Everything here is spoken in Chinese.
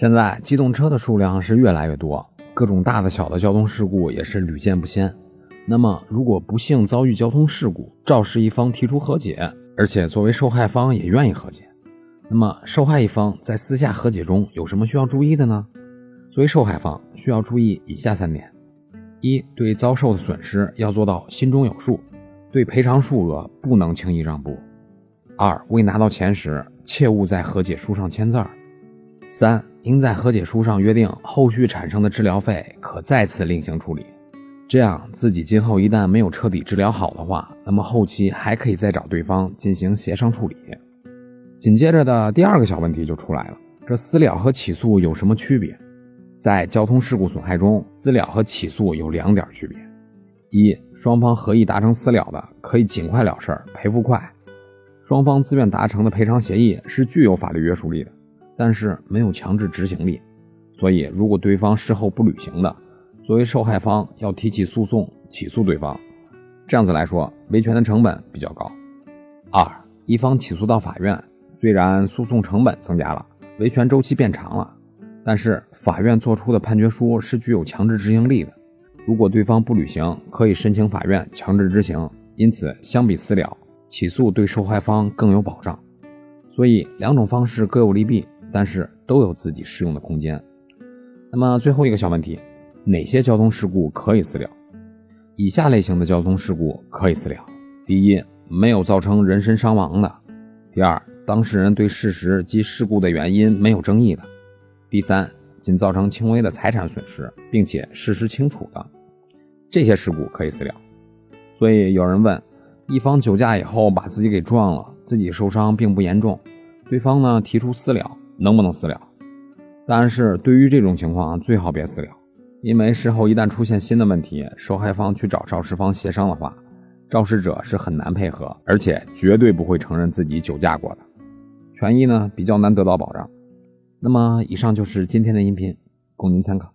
现在机动车的数量是越来越多，各种大的小的交通事故也是屡见不鲜。那么，如果不幸遭遇交通事故，肇事一方提出和解，而且作为受害方也愿意和解，那么受害一方在私下和解中有什么需要注意的呢？作为受害方，需要注意以下三点：一对遭受的损失要做到心中有数，对赔偿数额不能轻易让步；二未拿到钱时，切勿在和解书上签字；三。应在和解书上约定，后续产生的治疗费可再次另行处理。这样，自己今后一旦没有彻底治疗好的话，那么后期还可以再找对方进行协商处理。紧接着的第二个小问题就出来了：这私了和起诉有什么区别？在交通事故损害中，私了和起诉有两点区别：一，双方合意达成私了的，可以尽快了事，赔付快；双方自愿达成的赔偿协议是具有法律约束力的。但是没有强制执行力，所以如果对方事后不履行的，作为受害方要提起诉讼起诉对方，这样子来说维权的成本比较高。二，一方起诉到法院，虽然诉讼成本增加了，维权周期变长了，但是法院作出的判决书是具有强制执行力的，如果对方不履行，可以申请法院强制执行。因此，相比私了，起诉对受害方更有保障。所以两种方式各有利弊。但是都有自己适用的空间。那么最后一个小问题，哪些交通事故可以私了？以下类型的交通事故可以私了：第一，没有造成人身伤亡的；第二，当事人对事实及事故的原因没有争议的；第三，仅造成轻微的财产损失，并且事实清楚的，这些事故可以私了。所以有人问，一方酒驾以后把自己给撞了，自己受伤并不严重，对方呢提出私了。能不能私了？但是对于这种情况，最好别私了，因为事后一旦出现新的问题，受害方去找肇事方协商的话，肇事者是很难配合，而且绝对不会承认自己酒驾过的，权益呢比较难得到保障。那么，以上就是今天的音频，供您参考。